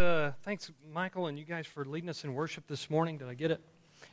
uh, thanks, Michael, and you guys for leading us in worship this morning. Did I get it?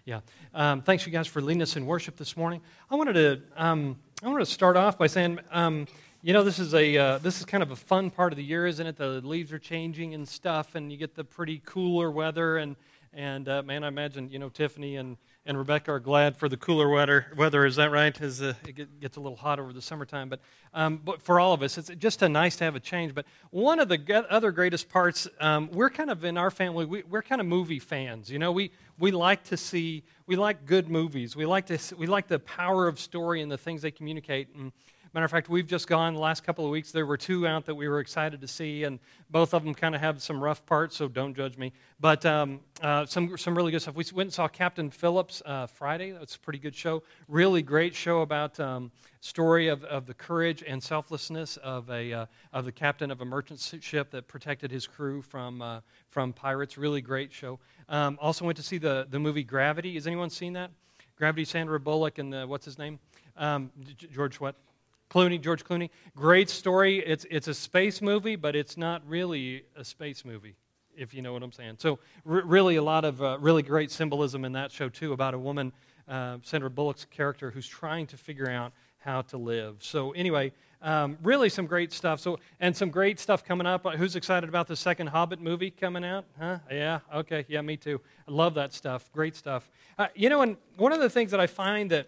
Yeah. Um, thanks, you guys, for leading us in worship this morning. I wanted to, um, I wanted to start off by saying, um, you know, this is a uh, this is kind of a fun part of the year, isn't it? The leaves are changing and stuff, and you get the pretty cooler weather, and and uh, man, I imagine you know Tiffany and and Rebecca are glad for the cooler weather. Weather is that right? As uh, it gets a little hot over the summertime, but um, but for all of us, it's just a nice to have a change. But one of the other greatest parts, um, we're kind of in our family, we, we're kind of movie fans. You know, we we like to see, we like good movies. We like to we like the power of story and the things they communicate. And Matter of fact, we've just gone the last couple of weeks. There were two out that we were excited to see, and both of them kind of have some rough parts, so don't judge me. But um, uh, some, some really good stuff. We went and saw Captain Phillips uh, Friday. That's a pretty good show. Really great show about um, story of, of the courage and selflessness of, a, uh, of the captain of a merchant ship that protected his crew from, uh, from pirates. Really great show. Um, also went to see the, the movie Gravity. Has anyone seen that? Gravity, Sandra Bullock, and the, what's his name? Um, George what? Clooney, George Clooney. Great story. It's, it's a space movie, but it's not really a space movie, if you know what I'm saying. So, r- really, a lot of uh, really great symbolism in that show, too, about a woman, uh, Sandra Bullock's character, who's trying to figure out how to live. So, anyway, um, really some great stuff. So, and some great stuff coming up. Who's excited about the second Hobbit movie coming out? Huh? Yeah. Okay. Yeah, me too. I love that stuff. Great stuff. Uh, you know, and one of the things that I find that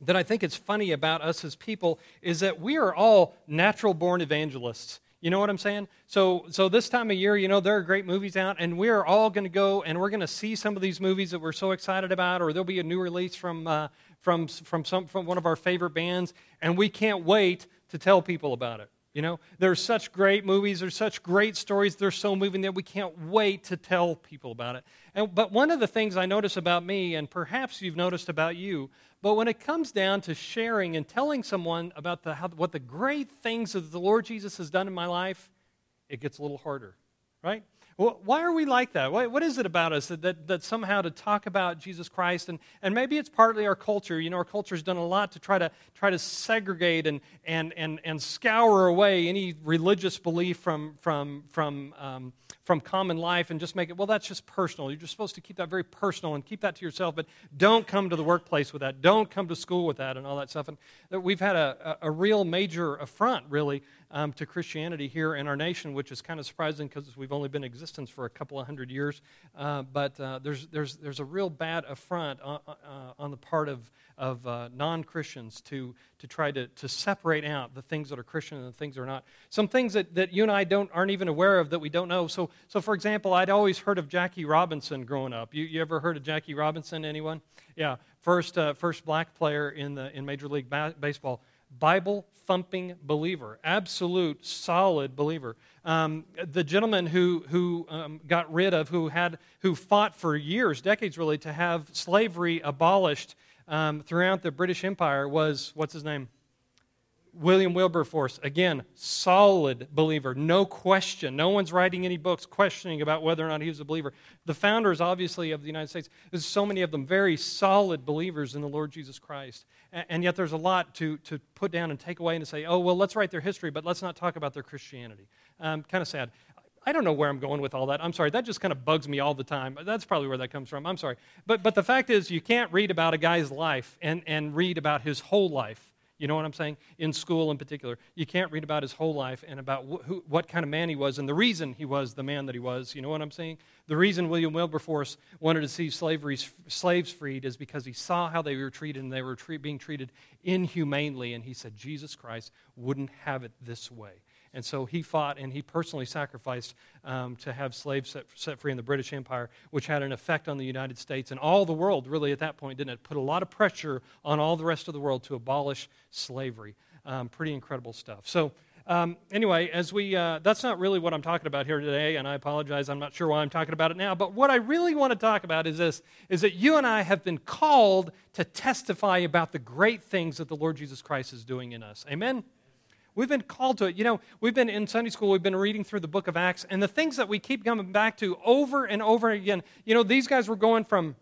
that I think is funny about us as people is that we are all natural born evangelists. You know what I'm saying? So, so this time of year, you know, there are great movies out, and we are all going to go and we're going to see some of these movies that we're so excited about, or there'll be a new release from, uh, from, from, some, from one of our favorite bands, and we can't wait to tell people about it. You know, there's such great movies, there's such great stories, they're so moving that we can't wait to tell people about it. And, but one of the things I notice about me, and perhaps you've noticed about you, but when it comes down to sharing and telling someone about the, how, what the great things that the Lord Jesus has done in my life, it gets a little harder, right? Why are we like that? what is it about us that, that, that, somehow to talk about Jesus Christ, and, and maybe it's partly our culture. You know, our culture's done a lot to try to, try to segregate and, and, and, and scour away any religious belief from, from, from, um, from common life and just make it, well, that's just personal. You're just supposed to keep that very personal and keep that to yourself, but don't come to the workplace with that. Don't come to school with that and all that stuff. And we've had a, a real major affront, really, um, to Christianity here in our nation, which is kind of surprising because we've only been in existence for a couple of hundred years. Uh, but uh, there's, there's, there's a real bad affront on, uh, uh, on the part of, of uh, non Christians to, to try to, to separate out the things that are Christian and the things that are not. Some things that, that you and I don't, aren't even aware of that we don't know. So, so, for example, I'd always heard of Jackie Robinson growing up. You, you ever heard of Jackie Robinson, anyone? Yeah, first, first black player in, the, in Major League ba- Baseball. Bible thumping believer, absolute solid believer. Um, the gentleman who, who um, got rid of, who, had, who fought for years, decades really, to have slavery abolished um, throughout the British Empire was, what's his name? William Wilberforce, again, solid believer, no question. No one's writing any books questioning about whether or not he was a believer. The founders, obviously, of the United States, there's so many of them very solid believers in the Lord Jesus Christ. And yet there's a lot to, to put down and take away and to say, oh, well, let's write their history, but let's not talk about their Christianity. Um, kind of sad. I don't know where I'm going with all that. I'm sorry. That just kind of bugs me all the time. That's probably where that comes from. I'm sorry. But, but the fact is, you can't read about a guy's life and, and read about his whole life you know what I'm saying? In school, in particular, you can't read about his whole life and about wh- who, what kind of man he was and the reason he was the man that he was. You know what I'm saying? The reason William Wilberforce wanted to see slavery, slaves freed is because he saw how they were treated and they were tre- being treated inhumanely, and he said Jesus Christ wouldn't have it this way. And so he fought and he personally sacrificed um, to have slaves set, set, free in the British Empire, which had an effect on the United States and all the world, really, at that point, didn't it? Put a lot of pressure on all the rest of the world to abolish slavery. Um, pretty incredible stuff. So, um, anyway, as we, uh, that's not really what I'm talking about here today, and I apologize, I'm not sure why I'm talking about it now. But what I really want to talk about is this: is that you and I have been called to testify about the great things that the Lord Jesus Christ is doing in us. Amen. We've been called to it. You know, we've been in Sunday school, we've been reading through the book of Acts, and the things that we keep coming back to over and over again. You know, these guys were going from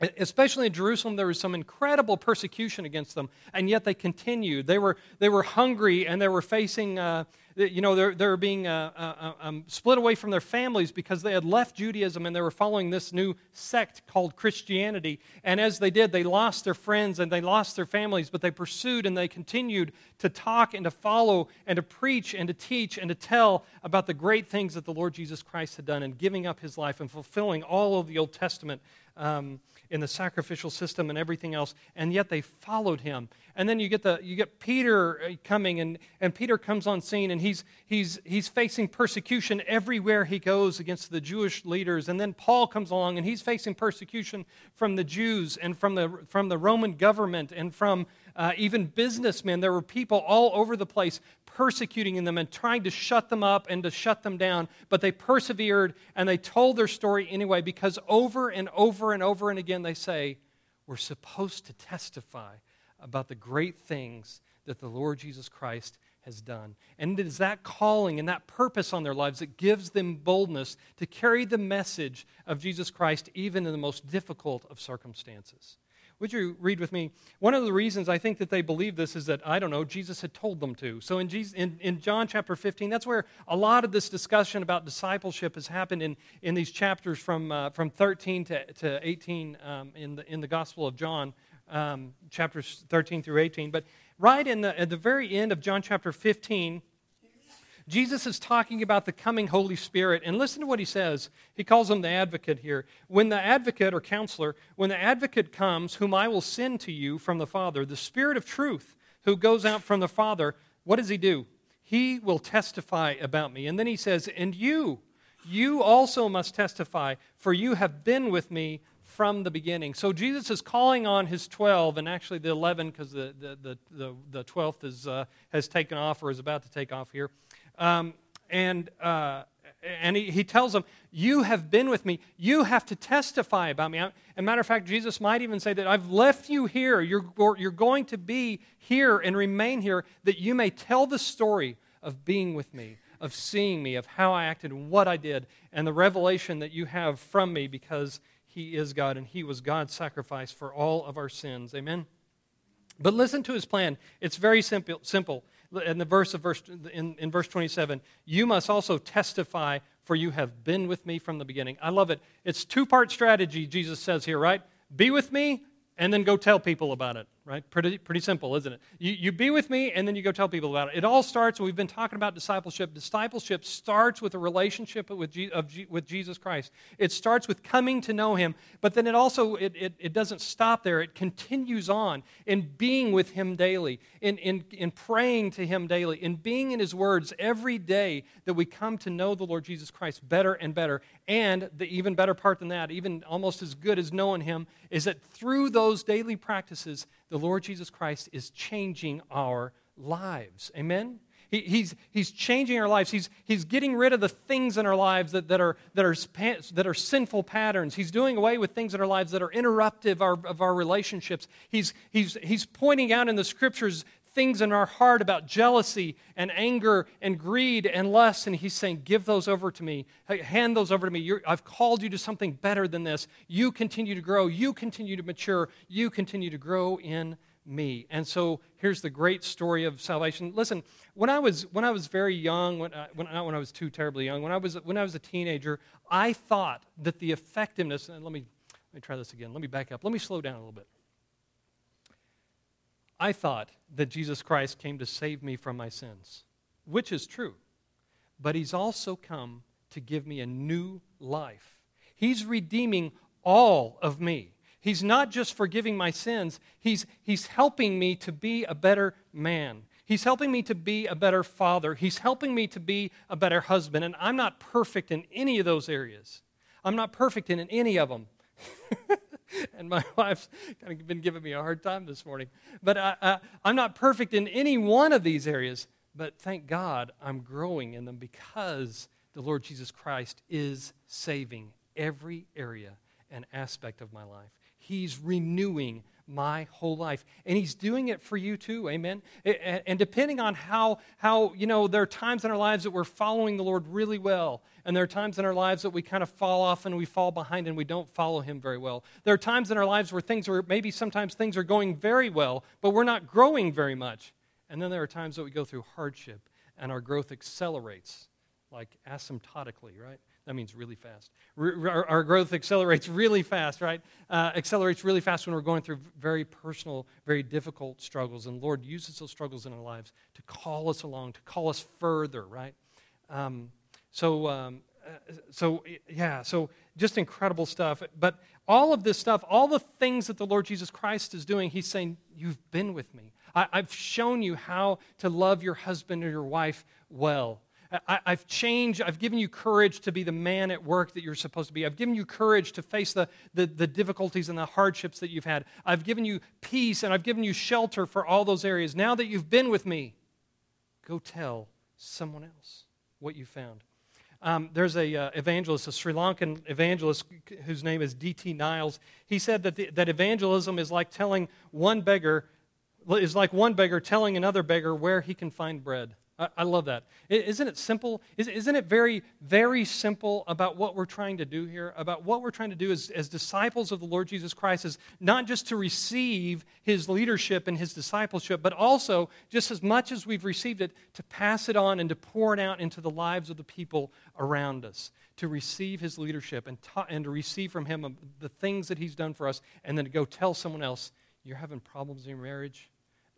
especially in Jerusalem, there was some incredible persecution against them, and yet they continued. They were, they were hungry and they were facing, uh, you know, they're, they're being uh, uh, uh, um, split away from their families because they had left Judaism and they were following this new sect called Christianity. And as they did, they lost their friends and they lost their families, but they pursued and they continued to talk and to follow and to preach and to teach and to tell about the great things that the Lord Jesus Christ had done and giving up his life and fulfilling all of the Old Testament. Um, in the sacrificial system and everything else, and yet they followed him. And then you get, the, you get Peter uh, coming, and, and Peter comes on scene, and he's, he's, he's facing persecution everywhere he goes against the Jewish leaders. And then Paul comes along, and he's facing persecution from the Jews and from the, from the Roman government and from uh, even businessmen. There were people all over the place persecuting them and trying to shut them up and to shut them down, but they persevered and they told their story anyway because over and over and over and again they say, We're supposed to testify about the great things that the Lord Jesus Christ has done. And it is that calling and that purpose on their lives that gives them boldness to carry the message of Jesus Christ even in the most difficult of circumstances. Would you read with me? One of the reasons I think that they believe this is that, I don't know, Jesus had told them to. So in, Jesus, in, in John chapter 15, that's where a lot of this discussion about discipleship has happened in, in these chapters from, uh, from 13 to, to 18 um, in, the, in the Gospel of John, um, chapters 13 through 18. But right in the, at the very end of John chapter 15, Jesus is talking about the coming Holy Spirit, and listen to what he says. He calls him the advocate here. When the advocate or counselor, when the advocate comes, whom I will send to you from the Father, the Spirit of truth who goes out from the Father, what does he do? He will testify about me. And then he says, And you, you also must testify, for you have been with me from the beginning. So Jesus is calling on his 12, and actually the 11, because the, the, the, the, the 12th is, uh, has taken off or is about to take off here. Um, and uh, and he, he tells them, You have been with me. You have to testify about me. As a matter of fact, Jesus might even say that I've left you here. You're, you're going to be here and remain here that you may tell the story of being with me, of seeing me, of how I acted and what I did, and the revelation that you have from me because he is God and he was God's sacrifice for all of our sins. Amen? But listen to his plan. It's very simple. simple in the verse of verse in, in verse 27 you must also testify for you have been with me from the beginning. I love it. It's two part strategy jesus says here right? Be with me and then go tell people about it right? Pretty, pretty simple, isn't it? You, you be with me, and then you go tell people about it. It all starts, we've been talking about discipleship. Discipleship starts with a relationship with, of with Jesus Christ. It starts with coming to know him, but then it also, it, it, it doesn't stop there. It continues on in being with him daily, in, in, in praying to him daily, in being in his words every day that we come to know the Lord Jesus Christ better and better. And the even better part than that, even almost as good as knowing him, is that through those daily practices, the Lord Jesus Christ is changing our lives. Amen? He, he's, he's changing our lives. He's, he's getting rid of the things in our lives that, that, are, that, are, that are sinful patterns. He's doing away with things in our lives that are interruptive of, of our relationships. He's, he's, he's pointing out in the scriptures things in our heart about jealousy and anger and greed and lust. And he's saying, Give those over to me. Hand those over to me. You're, I've called you to something better than this. You continue to grow. You continue to mature. You continue to grow in me. And so here's the great story of salvation. Listen, when I was, when I was very young, when, I, when, not when I was too terribly young, when I was, when I was a teenager, I thought that the effectiveness, and let me, let me try this again. Let me back up. Let me slow down a little bit. I thought that Jesus Christ came to save me from my sins, which is true. But he's also come to give me a new life. He's redeeming all of me. He's not just forgiving my sins, he's, he's helping me to be a better man. He's helping me to be a better father. He's helping me to be a better husband. And I'm not perfect in any of those areas. I'm not perfect in any of them. and my wife's kind of been giving me a hard time this morning. But I, I, I'm not perfect in any one of these areas, but thank God I'm growing in them because the Lord Jesus Christ is saving every area and aspect of my life. He's renewing my whole life. And he's doing it for you too, amen? And depending on how, how, you know, there are times in our lives that we're following the Lord really well, and there are times in our lives that we kind of fall off and we fall behind and we don't follow him very well. There are times in our lives where things are, maybe sometimes things are going very well, but we're not growing very much. And then there are times that we go through hardship and our growth accelerates, like asymptotically, right? That means really fast. Our, our growth accelerates really fast, right? Uh, accelerates really fast when we're going through very personal, very difficult struggles. And Lord uses those struggles in our lives to call us along, to call us further, right? Um, so, um, uh, so yeah, so just incredible stuff. But all of this stuff, all the things that the Lord Jesus Christ is doing, He's saying, You've been with me. I, I've shown you how to love your husband or your wife well. I, have changed, I've given you courage to be the man at work that you're supposed to be. I've given you courage to face the, the, the, difficulties and the hardships that you've had. I've given you peace and I've given you shelter for all those areas. Now that you've been with me, go tell someone else what you found. Um, there's a uh, evangelist, a Sri Lankan evangelist whose name is D.T. Niles. He said that, the, that evangelism is like telling one beggar, is like one beggar telling another beggar where he can find bread. I, I love that. Isn't it simple? Isn't it very, very simple about what we're trying to do here? About what we're trying to do as, as disciples of the Lord Jesus Christ is not just to receive his leadership and his discipleship, but also, just as much as we've received it, to pass it on and to pour it out into the lives of the people around us. To receive his leadership and, ta- and to receive from him um, the things that he's done for us, and then to go tell someone else, you're having problems in your marriage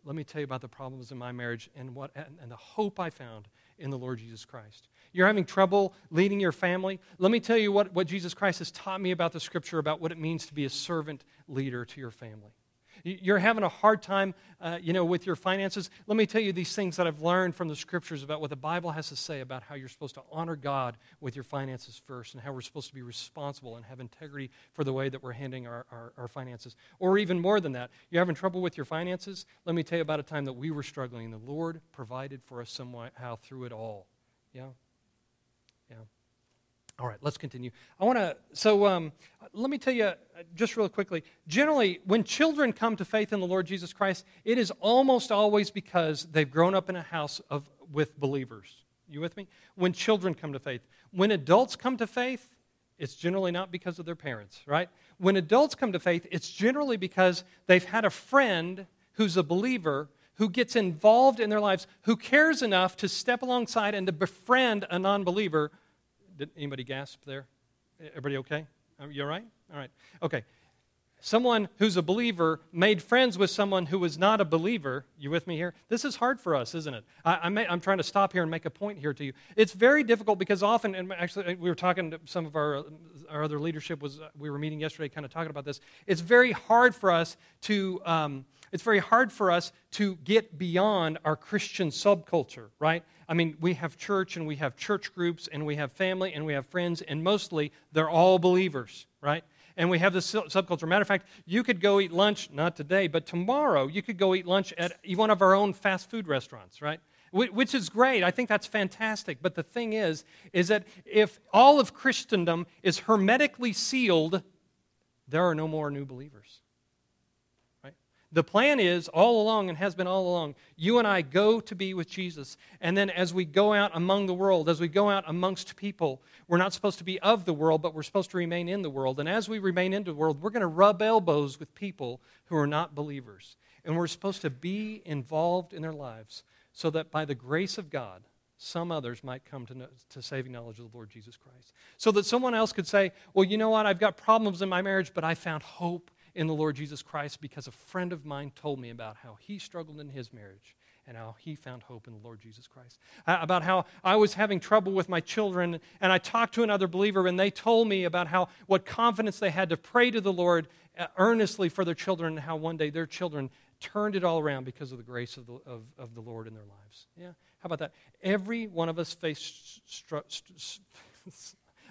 let me tell you about the problems in my marriage and, what, and the hope I found in the Lord Jesus Christ. You're having trouble leading your family? Let me tell you what, what Jesus Christ has taught me about the scripture about what it means to be a servant leader to your family. You're having a hard time, uh, you know, with your finances. Let me tell you these things that I've learned from the scriptures about what the Bible has to say about how you're supposed to honor God with your finances first and how we're supposed to be responsible and have integrity for the way that we're handling our, our, our finances. Or even more than that, you're having trouble with your finances? Let me tell you about a time that we were struggling and the Lord provided for us somehow through it all. Yeah? All right, let's continue. I want to, so um, let me tell you uh, just real quickly. Generally, when children come to faith in the Lord Jesus Christ, it is almost always because they've grown up in a house of, with believers. You with me? When children come to faith. When adults come to faith, it's generally not because of their parents, right? When adults come to faith, it's generally because they've had a friend who's a believer who gets involved in their lives, who cares enough to step alongside and to befriend a non believer did anybody gasp there? Everybody okay? You all right? All right. Okay. Someone who's a believer made friends with someone who was not a believer. You with me here? This is hard for us, isn't it? I, am trying to stop here and make a point here to you. It's very difficult because often, and actually, uh, we were talking to some of our, uh, our other leadership was uh, we were meeting yesterday, kind of talking about this. It's very hard for us to um, it's very hard for us to get beyond our Christian subculture, right? I mean, we have church and we have church groups and we have family and we have friends, and mostly they're all believers, right? And we have this subculture. Matter of fact, you could go eat lunch, not today, but tomorrow, you could go eat lunch at one of our own fast food restaurants, right? Which is great. I think that's fantastic. But the thing is, is that if all of Christendom is hermetically sealed, there are no more new believers. The plan is all along and has been all along you and I go to be with Jesus. And then as we go out among the world, as we go out amongst people, we're not supposed to be of the world, but we're supposed to remain in the world. And as we remain in the world, we're going to rub elbows with people who are not believers. And we're supposed to be involved in their lives so that by the grace of God, some others might come to, know, to saving knowledge of the Lord Jesus Christ. So that someone else could say, Well, you know what? I've got problems in my marriage, but I found hope in the Lord Jesus Christ because a friend of mine told me about how he struggled in his marriage and how he found hope in the Lord Jesus Christ. Uh, about how I was having trouble with my children, and I talked to another believer, and they told me about how what confidence they had to pray to the Lord uh, earnestly for their children, and how one day their children turned it all around because of the grace of the, of, of the Lord in their lives. Yeah? How about that? Every one of us face str- str-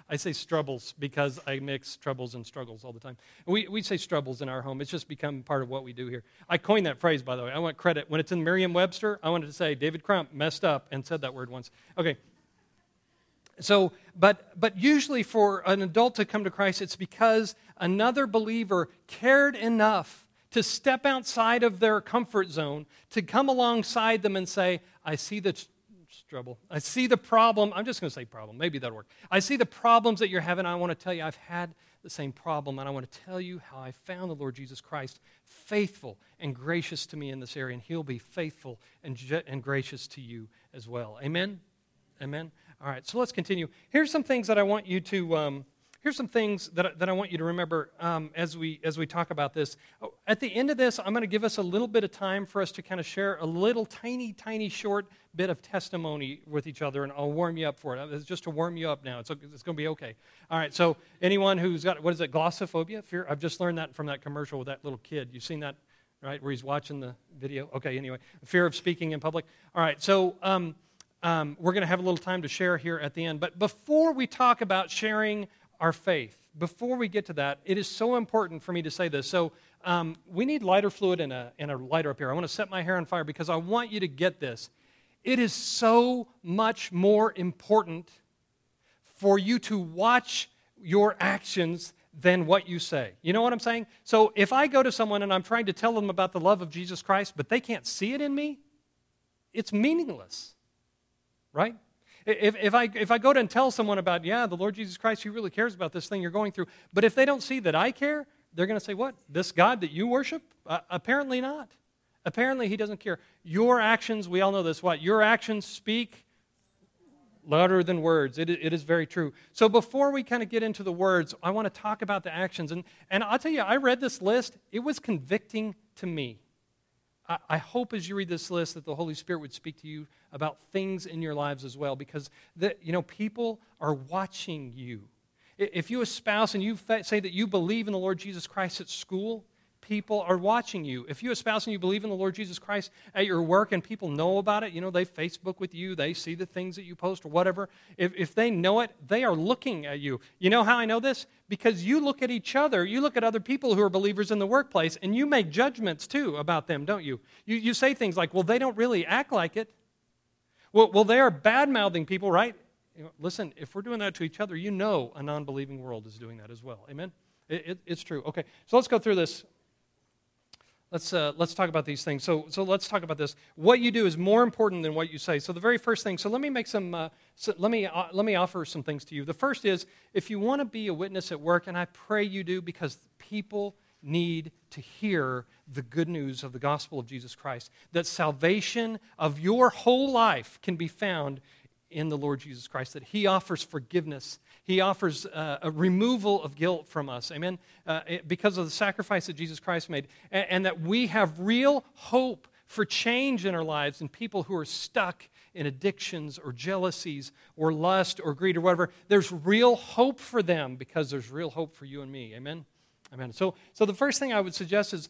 I say struggles because I mix troubles and struggles all the time. We, we say struggles in our home. It's just become part of what we do here. I coined that phrase, by the way. I want credit. When it's in Merriam Webster, I wanted to say David Crump messed up and said that word once. Okay. So, but, but usually for an adult to come to Christ, it's because another believer cared enough to step outside of their comfort zone, to come alongside them and say, I see the trouble. I see the problem. I'm just going to say problem. Maybe that'll work. I see the problems that you're having. I want to tell you, I've had the same problem. And I want to tell you how I found the Lord Jesus Christ faithful and gracious to me in this area, and He'll be faithful and, and gracious to you as well. Amen? Amen? All right, so let's continue. Here's some things that I want you to. Um, here's some things that, that I want you to remember um, as, we, as we talk about this. Oh, at the end of this, I'm going to give us a little bit of time for us to kind of share a little tiny, tiny, short bit of testimony with each other, and I'll warm you up for it. It's just to warm you up now. It's, it's going to be okay. All right, so anyone who's got, what is it, glossophobia? Fear? I've just learned that from that commercial with that little kid. You've seen that, right, where he's watching the video? Okay, anyway. Fear of speaking in public. All right, so. Um, um, we're going to have a little time to share here at the end. But before we talk about sharing our faith. Before we get to that, it is so important for me to say this. So, um, we need lighter fluid and a, and a lighter up here. I want to set my hair on fire because I want you to get this. It is so much more important for you to watch your actions than what you say. You know what I'm saying? So, if I go to someone and I'm trying to tell them about the love of Jesus Christ, but they can't see it in me, it's meaningless, right? If, if, I, if I go to and tell someone about, yeah, the Lord Jesus Christ, He really cares about this thing you're going through, but if they don't see that I care, they're going to say, what? This God that you worship? Uh, apparently not. Apparently, He doesn't care. Your actions, we all know this, what? Your actions speak louder than words. It, it is very true. So before we kind of get into the words, I want to talk about the actions. And, and I'll tell you, I read this list, it was convicting to me. I, hope as you read this list that the Holy Spirit would speak to you about things in your lives as well because the, you know people are watching you. If you espouse and you say that you believe in the lord jesus christ at school people are watching you if you espouse and you believe in the lord jesus christ at your work and people know about it you know they facebook with you they see the things that you post or whatever if, if they know it they are looking at you you know how i know this because you look at each other you look at other people who are believers in the workplace and you make judgments too about them don't you you, you say things like well they don't really act like it well, well they are bad mouthing people, right? You know, listen, if we're doing that to each other, you know a non believing world is doing that as well. Amen? It, it, it's true. Okay, so let's go through this. Let's, uh, let's talk about these things. So, so let's talk about this. What you do is more important than what you say. So the very first thing, so let me make some, uh, so let, me, uh, let me offer some things to you. The first is, if you want to be a witness at work, and I pray you do because people need to hear the good news of the gospel of Jesus Christ. That salvation of your whole life can be found in the Lord Jesus Christ, that He offers forgiveness. He offers uh, a removal of guilt from us. Amen? Uh, because of the sacrifice that Jesus Christ made. And, and that we have real hope for change in our lives and people who are stuck in addictions or jealousies or lust or greed or whatever. There's real hope for them because there's real hope for you and me. Amen? Amen. So, so the first thing I would suggest is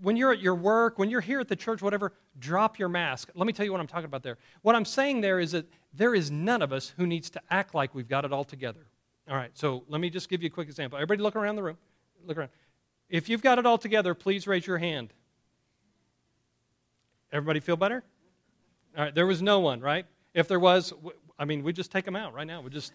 when you're at your work, when you're here at the church, whatever, drop your mask. Let me tell you what I'm talking about there. What I'm saying there is that there is none of us who needs to act like we've got it all together. All right, so let me just give you a quick example. Everybody look around the room. Look around. If you've got it all together, please raise your hand. Everybody feel better? All right, there was no one, right? If there was, I mean, we just take them out right now. We just,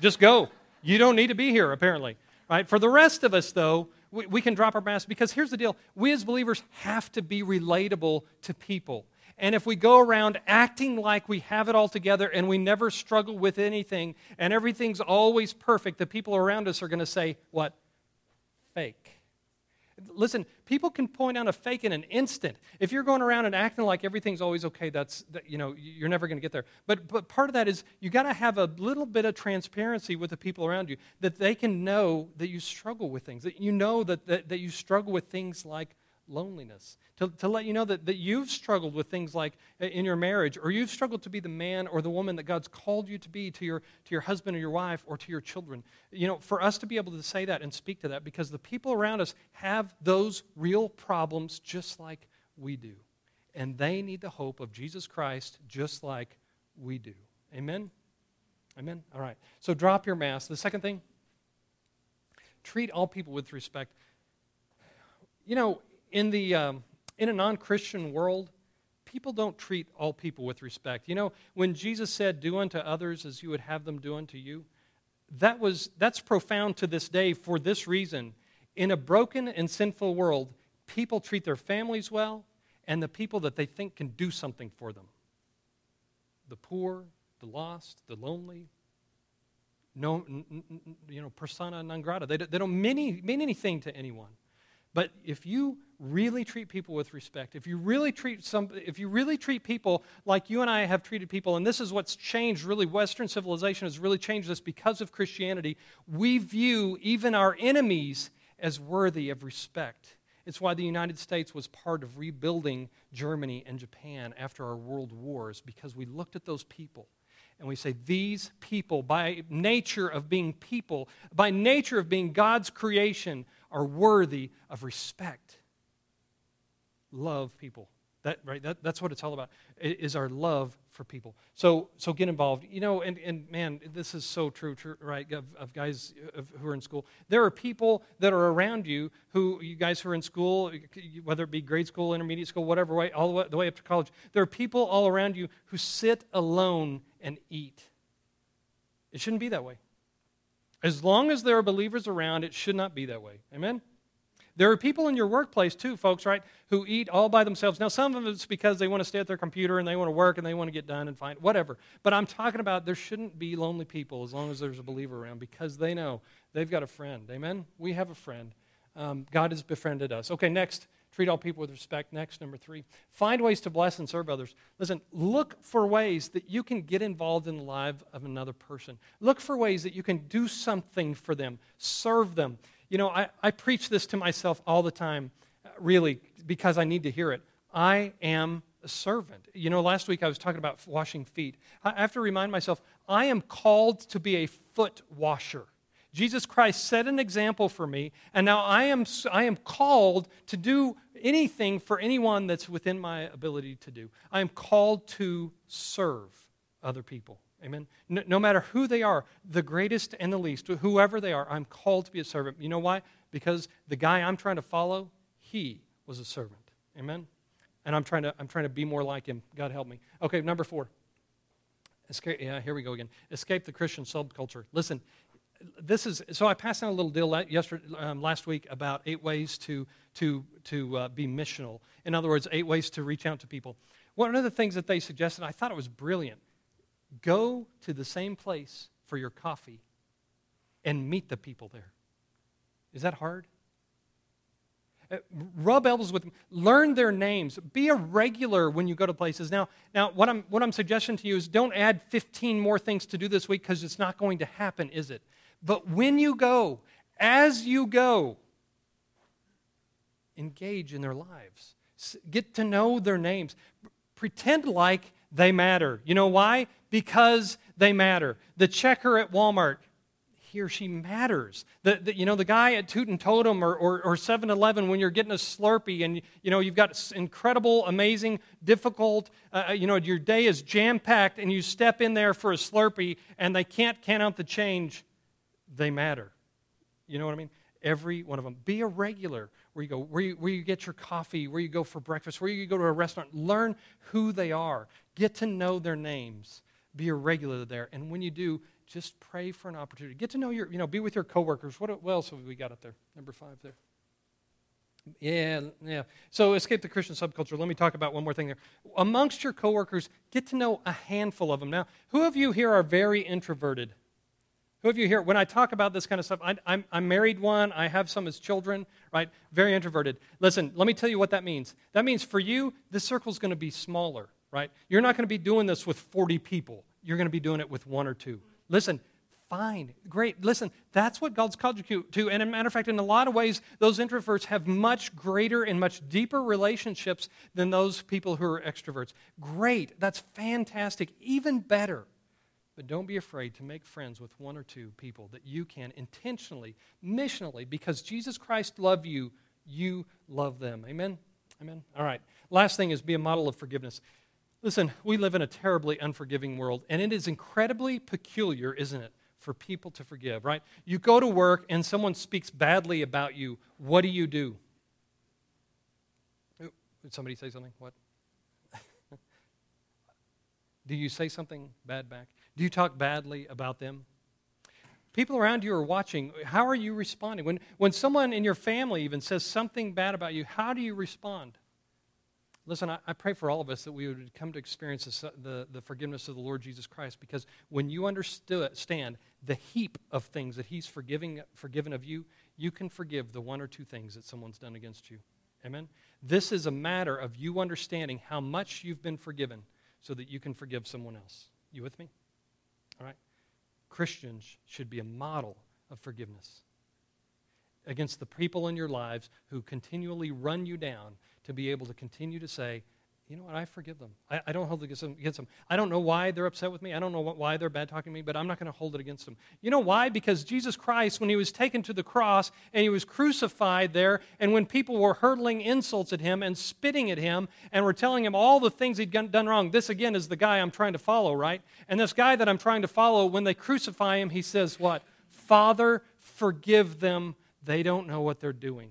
just go. You don't need to be here, apparently. Right? For the rest of us, though, we, we can drop our mask because here's the deal we as believers have to be relatable to people. And if we go around acting like we have it all together and we never struggle with anything and everything's always perfect, the people around us are going to say, What? Fake. Listen, people can point out a fake in an instant. If you're going around and acting like everything's always okay, that's that, you know you're never going to get there. But but part of that is you got to have a little bit of transparency with the people around you that they can know that you struggle with things. That you know that that, that you struggle with things like loneliness, to, to let you know that, that you've struggled with things like uh, in your marriage, or you've struggled to be the man or the woman that God's called you to be to your, to your husband or your wife or to your children. You know, for us to be able to say that and speak to that, because the people around us have those real problems just like we do. And they need the hope of Jesus Christ just like we do. Amen? Amen? All right. So drop your mask. The second thing, treat all people with respect. You know, in, the, um, in a non Christian world, people don't treat all people with respect. You know, when Jesus said, Do unto others as you would have them do unto you, that was, that's profound to this day for this reason. In a broken and sinful world, people treat their families well and the people that they think can do something for them the poor, the lost, the lonely, no, you know, persona non grata. They, they don't mean, mean anything to anyone. But if you really treat people with respect, if you really treat some, if you really treat people like you and I have treated people, and this is what's changed really, Western civilization has really changed this because of Christianity, we view even our enemies as worthy of respect. It's why the United States was part of rebuilding Germany and Japan after our world wars, because we looked at those people and we say, These people, by nature of being people, by nature of being God's creation, are worthy of respect. Love people. That, right? That, that's what it's all about, is our love for people. So, so get involved. You know, and, and man, this is so true, true right, of, of guys who are in school. There are people that are around you who, you guys who are in school, whether it be grade school, intermediate school, whatever way, all the way, the way up to college, there are people all around you who sit alone and eat. It shouldn't be that way. As long as there are believers around, it should not be that way. Amen? There are people in your workplace too, folks, right, who eat all by themselves. Now, some of it's because they want to stay at their computer and they want to work and they want to get done and find whatever. But I'm talking about there shouldn't be lonely people as long as there's a believer around because they know they've got a friend. Amen? We have a friend. Um, God has befriended us. Okay, next. Treat all people with respect. Next, number three, find ways to bless and serve others. Listen, look for ways that you can get involved in the life of another person. Look for ways that you can do something for them, serve them. You know, I, I preach this to myself all the time, uh, really, because I need to hear it. I am a servant. You know, last week I was talking about washing feet. I have to remind myself, I am called to be a foot washer. Jesus Christ set an example for me, and now I am, I am called to do anything for anyone that's within my ability to do. I am called to serve other people. Amen. No, no, matter who they are, the greatest and the least, whoever they are, I'm called to be a servant. You know why? Because the guy I'm trying to follow, he was a servant. Amen. And I'm trying to, I'm trying to be more like him. God help me. Okay, number four. Escape, yeah, here we go again. Escape the Christian subculture. Listen, this is so. I passed out a little deal yesterday, um, last week about eight ways to to to uh, be missional. In other words, eight ways to reach out to people. One of the things that they suggested, I thought it was brilliant. Go to the same place for your coffee and meet the people there. Is that hard? Uh, rub elbows with them. Learn their names. Be a regular when you go to places. Now, now what, I'm, what I'm suggesting to you is don't add 15 more things to do this week because it's not going to happen, is it? But when you go, as you go, engage in their lives. Get to know their names. Pretend like they matter. You know why? Because they matter. The checker at Walmart, he or she matters. The, the, you know, the guy at Toot and Totum or, or, or 7-Eleven when you're getting a Slurpee and, you know, you've got incredible, amazing, difficult, uh, uh you know, your day is jam-packed and you step in there for a Slurpee and they can't count out the change they matter. You know what I mean? Every one of them. Be a regular where you go, where you, where you get your coffee, where you go for breakfast, where you go to a restaurant. Learn who they are. Get to know their names. Be a regular there. And when you do, just pray for an opportunity. Get to know your, you know, be with your coworkers. What, else have we got up there? Number five there. Yeah, yeah. So escape the Christian subculture. Let me talk about one more thing there. Amongst your coworkers, get to know a handful of them. Now, who of you here are very introverted? Who of you here, when I talk about this kind of stuff, I, I'm, I'm married one, I have some as children, right? Very introverted. Listen, let me tell you what that means. That means for you, this circle is going to be smaller, right? You're not going to be doing this with 40 people. You're going to be doing it with one or two. Listen, fine, great. Listen, that's what God's called you to. And a matter of fact, in a lot of ways, those introverts have much greater and much deeper relationships than those people who are extroverts. Great, that's fantastic, even better. But don't be afraid to make friends with one or two people that you can intentionally, missionally, because Jesus Christ loved you, you love them. Amen? Amen? All right. Last thing is be a model of forgiveness. Listen, we live in a terribly unforgiving world, and it is incredibly peculiar, isn't it, for people to forgive, right? You go to work and someone speaks badly about you. What do you do? Ooh, did somebody say something? What? do you say something bad back? Do you talk badly about them? People around you are watching. How are you responding? When, when someone in your family even says something bad about you, how do you respond? Listen, I, I, pray for all of us that we would come to experience the, the, the forgiveness of the Lord Jesus Christ because when you understand the heap of things that He's forgiving, forgiven of you, you can forgive the one or two things that someone's done against you. Amen? This is a matter of you understanding how much you've been forgiven so that you can forgive someone else. You with me? All right? Christians should be a model of forgiveness against the people in your lives who continually run you down to be able to continue to say, you know what, I forgive them. I, I don't hold it against them. I don't know why they're upset with me. I don't know what, why they're bad talking to me, but I'm not going to hold it against them. You know why? Because Jesus Christ, when he was taken to the cross and he was crucified there, and when people were hurling insults at him and spitting at him and were telling him all the things he'd done wrong, this again is the guy I'm trying to follow, right? And this guy that I'm trying to follow, when they crucify him, he says, What? Father, forgive them. They don't know what they're doing.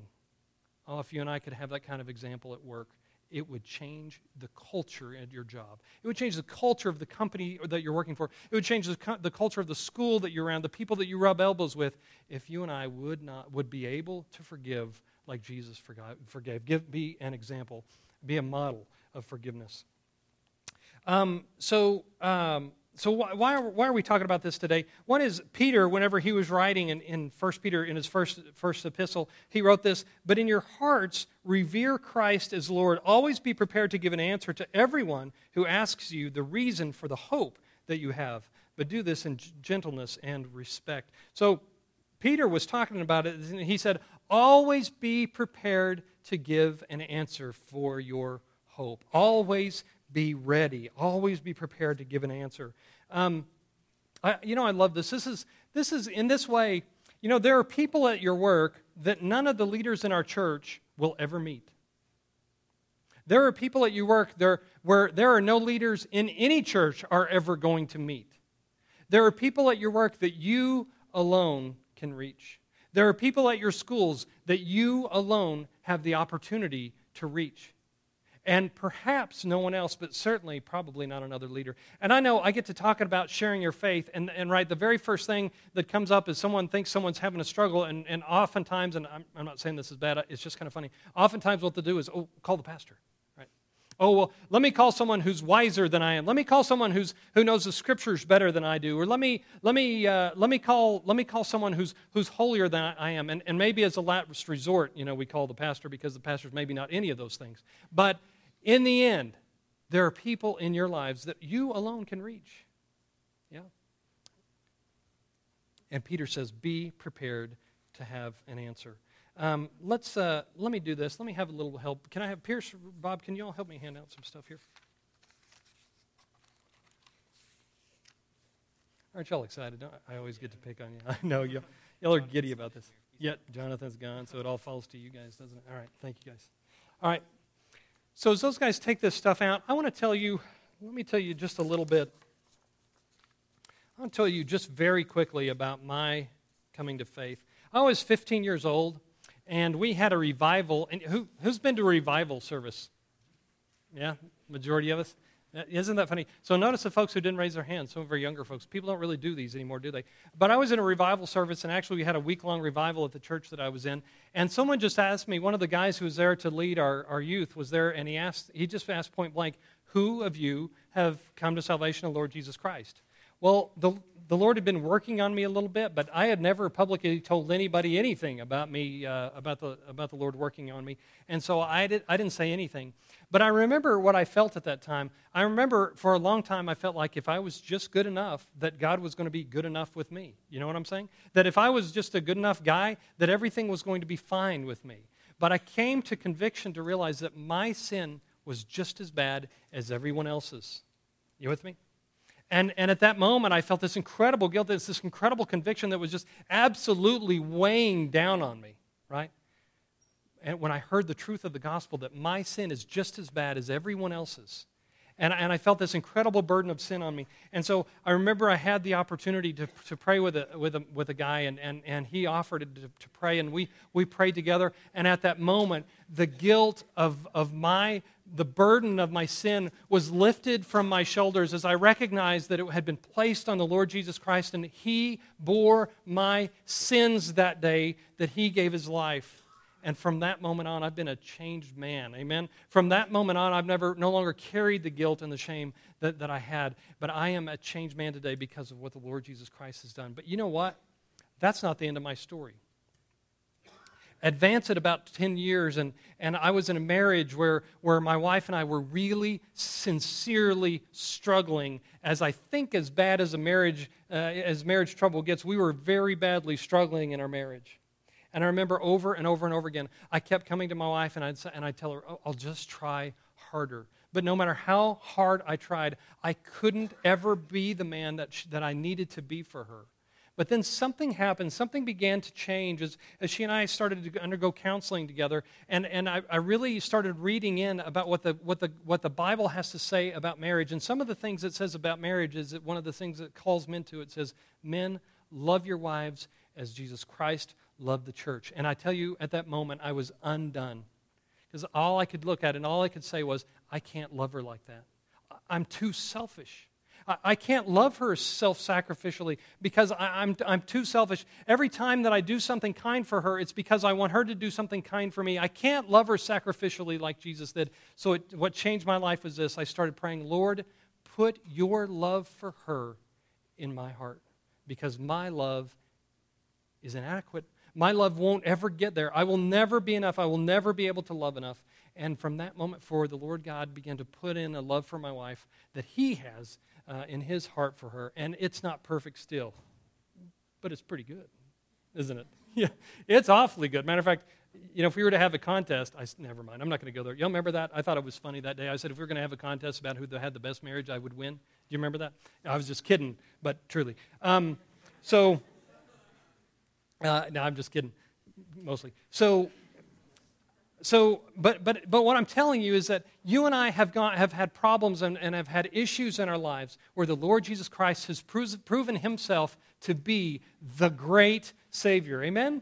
Oh, if you and I could have that kind of example at work it would change the culture at your job. It would change the culture of the company that you're working for. It would change the, the culture of the school that you're around, the people that you rub elbows with, if you and I would not would be able to forgive like Jesus forgot, forgave. Give, be an example, be a model of forgiveness. Um, so um, so why are, why are we talking about this today? One is Peter, whenever he was writing in, in 1 Peter, in his first, first epistle, he wrote this, But in your hearts, revere Christ as Lord. Always be prepared to give an answer to everyone who asks you the reason for the hope that you have. But do this in gentleness and respect. So Peter was talking about it, and he said, Always be prepared to give an answer for your hope. Always be ready. Always be prepared to give an answer. Um, I, you know, I love this. This is, this is in this way, you know, there are people at your work that none of the leaders in our church will ever meet. There are people at your work there, where there are no leaders in any church are ever going to meet. There are people at your work that you alone can reach. There are people at your schools that you alone have the opportunity to reach and perhaps no one else, but certainly probably not another leader. And I know I get to talking about sharing your faith, and, and right, the very first thing that comes up is someone thinks someone's having a struggle, and, and oftentimes, and I'm, I'm not saying this is bad, it's just kind of funny. Oftentimes, what they'll do is, oh, call the pastor. Right? Oh, well, let me call someone who's wiser than I am. Let me call someone who's, who knows the scriptures better than I do. Or let me, let me, uh, let me, call, let me call someone who's, who's holier than I am. And, and maybe as a last resort, you know, we call the pastor because the pastor's maybe not any of those things. But in the end, there are people in your lives that you alone can reach. Yeah. And Peter says, be prepared to have an answer. Um, let's uh, let me do this. Let me have a little help. Can I have Pierce, Bob? Can you all help me hand out some stuff here? Aren't y'all excited? I always get to pick on you. I know y'all, y'all are giddy about this. Yet Jonathan's gone, so it all falls to you guys, doesn't it? All right, thank you guys. All right, so as those guys take this stuff out, I want to tell you, let me tell you just a little bit. I want to tell you just very quickly about my coming to faith. I was 15 years old, and we had a revival. And who, who's been to a revival service? Yeah, majority of us. Uh, isn't that funny? So notice the folks who didn't raise their hands, some of our younger folks. People don't really do these anymore, do they? But I was in a revival service, and actually we had a week-long revival at the church that I was in. And someone just asked me, one of the guys who was there to lead our, our youth was there, and he asked, he just asked point blank, who of you have come to salvation of Lord Jesus Christ? Well, the, the Lord had been working on me a little bit, but I had never publicly told anybody anything about me, uh, about, the, about the Lord working on me. And so I, did, I didn't say anything. But I remember what I felt at that time. I remember for a long time, I felt like if I was just good enough, that God was going to be good enough with me. You know what I'm saying? That if I was just a good enough guy, that everything was going to be fine with me. But I came to conviction to realize that my sin was just as bad as everyone else's. You with me? And, and at that moment, I felt this incredible guilt, this, this incredible conviction that was just absolutely weighing down on me, right? And when I heard the truth of the gospel that my sin is just as bad as everyone else's, and, and I felt this incredible burden of sin on me. And so I remember I had the opportunity to, to pray with a, with, a, with a guy, and, and, and he offered to, to pray, and we, we prayed together. And at that moment, the guilt of, of my, the burden of my sin was lifted from my shoulders as I recognized that it had been placed on the Lord Jesus Christ, and he bore my sins that day that he gave his life And from that moment on, I've been a changed man. Amen. From that moment on, I've never, no longer carried the guilt and the shame that, that I had. But I am a changed man today because of what the Lord Jesus Christ has done. But you know what? That's not the end of my story advance it about 10 years and, and i was in a marriage where, where my wife and i were really sincerely struggling. As i think as bad as a marriage uh, as marriage trouble gets we were very badly struggling in our marriage. And i remember over and over and over again i kept coming to my wife and i'd, and I'd tell her oh, i'll just try harder. But no matter how hard i tried i couldn't ever be the man that, that i needed to be for her but then something happened. Something began to change as, as she and I started to undergo counseling together. And, and I, I really started reading in about what the, what, the, what the Bible has to say about marriage. And some of the things it says about marriage is that one of the things that calls men to it says, Men, love your wives as Jesus Christ loved the church. And I tell you, at that moment, I was undone. Because all I could look at and all I could say was, I can't love her like that. I'm too selfish. I can't love her self sacrificially because I'm, I'm too selfish. Every time that I do something kind for her, it's because I want her to do something kind for me. I can't love her sacrificially like Jesus did. So, it, what changed my life was this I started praying, Lord, put your love for her in my heart because my love is inadequate. My love won't ever get there. I will never be enough. I will never be able to love enough. And from that moment forward, the Lord God began to put in a love for my wife that He has uh, in his heart for her. And it's not perfect still, but it's pretty good, isn't it? Yeah, it's awfully good. Matter of fact, you know, if we were to have a contest, I never mind. I'm not going to go there. Y'all remember that? I thought it was funny that day. I said if we were going to have a contest about who had the best marriage, I would win. Do you remember that? I was just kidding, but truly. Um, so, uh, no, I'm just kidding, mostly. So so but but but what i'm telling you is that you and i have gone have had problems and, and have had issues in our lives where the lord jesus christ has proven himself to be the great savior. Amen?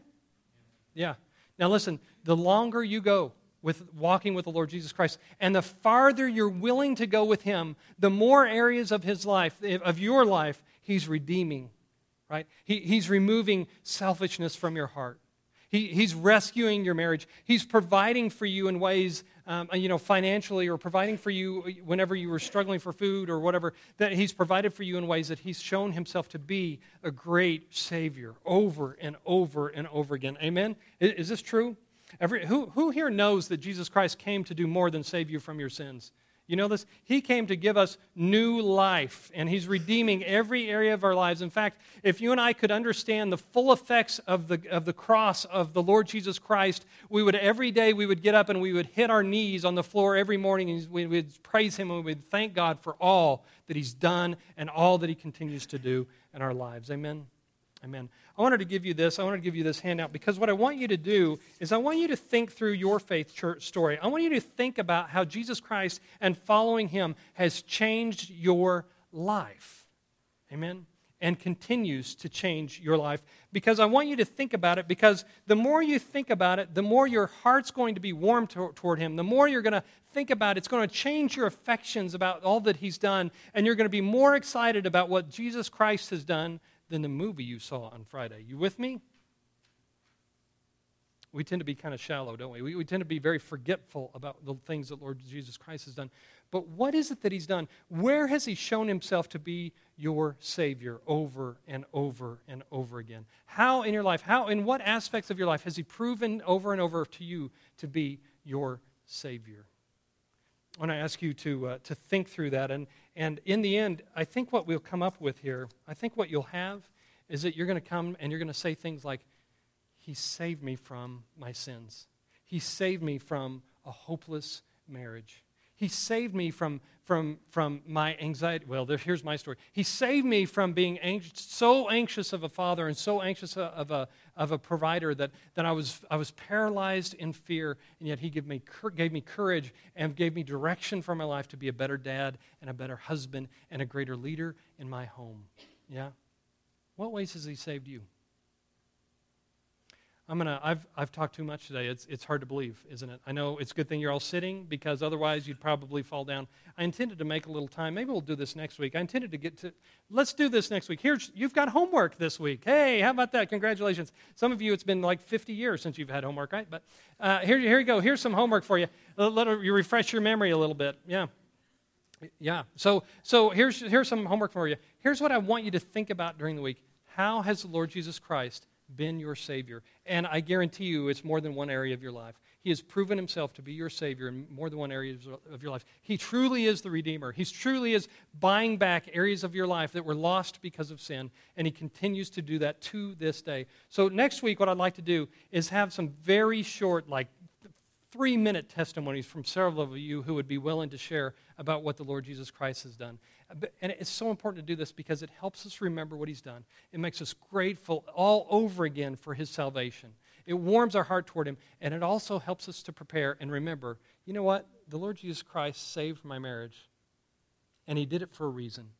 Yeah. Now listen the longer you go with walking with the lord jesus christ and the farther you're willing to go with him the more areas of his life of your life he's redeeming right? He, he's removing selfishness from your heart he, he's rescuing your marriage. He's providing for you in ways, um, you know, financially or providing for you whenever you were struggling for food or whatever, that He's provided for you in ways that He's shown Himself to be a great Savior over and over and over again. Amen? Is, is this true? Every, who, who here knows that Jesus Christ came to do more than save you from your sins? You know this? He came to give us new life, and He's redeeming every area of our lives. In fact, if you and I could understand the full effects of the, of the cross of the Lord Jesus Christ, we would every day we would get up and we would hit our knees on the floor every morning and we would praise Him and we would thank God for all that He's done and all that He continues to do in our lives. Amen. Amen. I wanted to give you this. I wanted to give you this handout because what I want you to do is I want you to think through your faith church story. I want you to think about how Jesus Christ and following him has changed your life. Amen. And continues to change your life because I want you to think about it because the more you think about it, the more your heart's going to be warm to, toward him. The more you're going to think about it, it's going to change your affections about all that he's done and you're going to be more excited about what Jesus Christ has done than the movie you saw on Friday. You with me? We tend to be kind of shallow, don't we? we? We tend to be very forgetful about the things that Lord Jesus Christ has done. But what is it that He's done? Where has He shown Himself to be your Savior over and over and over again? How in your life, how in what aspects of your life has He proven over and over to you to be your Savior? I want to ask you to, uh, to think through that. And, and in the end, I think what we'll come up with here, I think what you'll have is that you're going to come and you're going to say things like, He saved me from my sins. He saved me from a hopeless marriage. He saved me from, from, from my anxiety. Well, there, here's my story. He saved me from being anxious, so anxious of a father and so anxious of a, of a provider that, that I, was, I was paralyzed in fear, and yet He gave me, gave me courage and gave me direction for my life to be a better dad and a better husband and a greater leader in my home. Yeah? What ways has He saved you? I'm gonna. I've I've talked too much today. It's it's hard to believe, isn't it? I know it's a good thing you're all sitting because otherwise you'd probably fall down. I intended to make a little time. Maybe we'll do this next week. I intended to get to. Let's do this next week. Here's you've got homework this week. Hey, how about that? Congratulations. Some of you, it's been like 50 years since you've had homework, right? But uh, here here you go. Here's some homework for you. Let you refresh your memory a little bit. Yeah. Yeah. So so here's here's some homework for you. Here's what I want you to think about during the week. How has the Lord Jesus Christ been your Savior. And I guarantee you, it's more than one area of your life. He has proven himself to be your Savior in more than one area of your life. He truly is the Redeemer. He truly is buying back areas of your life that were lost because of sin, and He continues to do that to this day. So, next week, what I'd like to do is have some very short, like three minute testimonies from several of you who would be willing to share about what the Lord Jesus Christ has done. And it's so important to do this because it helps us remember what he's done. It makes us grateful all over again for his salvation. It warms our heart toward him, and it also helps us to prepare and remember you know what? The Lord Jesus Christ saved my marriage, and he did it for a reason.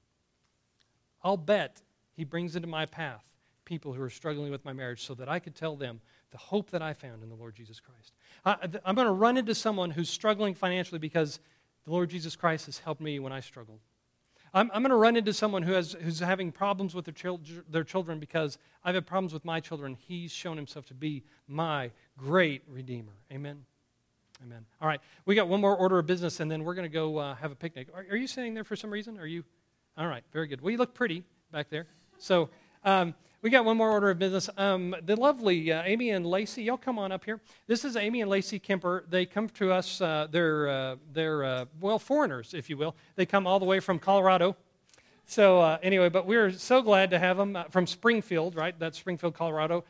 I'll bet he brings into my path people who are struggling with my marriage so that I could tell them the hope that I found in the Lord Jesus Christ. I, am going to run into someone who's struggling financially because the Lord Jesus Christ has helped me when I struggled. I'm, I'm going to run into someone who has, who's having problems with their, chil- their children because I've had problems with my children. He's shown himself to be my great Redeemer. Amen. Amen. All right, we got one more order of business, and then we're going to go uh, have a picnic. Are, are, you sitting there for some reason? Are you? All right, very good. Well, you look pretty back there. So um, we got one more order of business. Um, the lovely uh, Amy and Lacey, y'all come on up here. This is Amy and Lacey Kemper. They come to us, uh, they're, uh, they're uh, well, foreigners, if you will. They come all the way from Colorado. So, uh, anyway, but we're so glad to have them uh, from Springfield, right? That's Springfield, Colorado.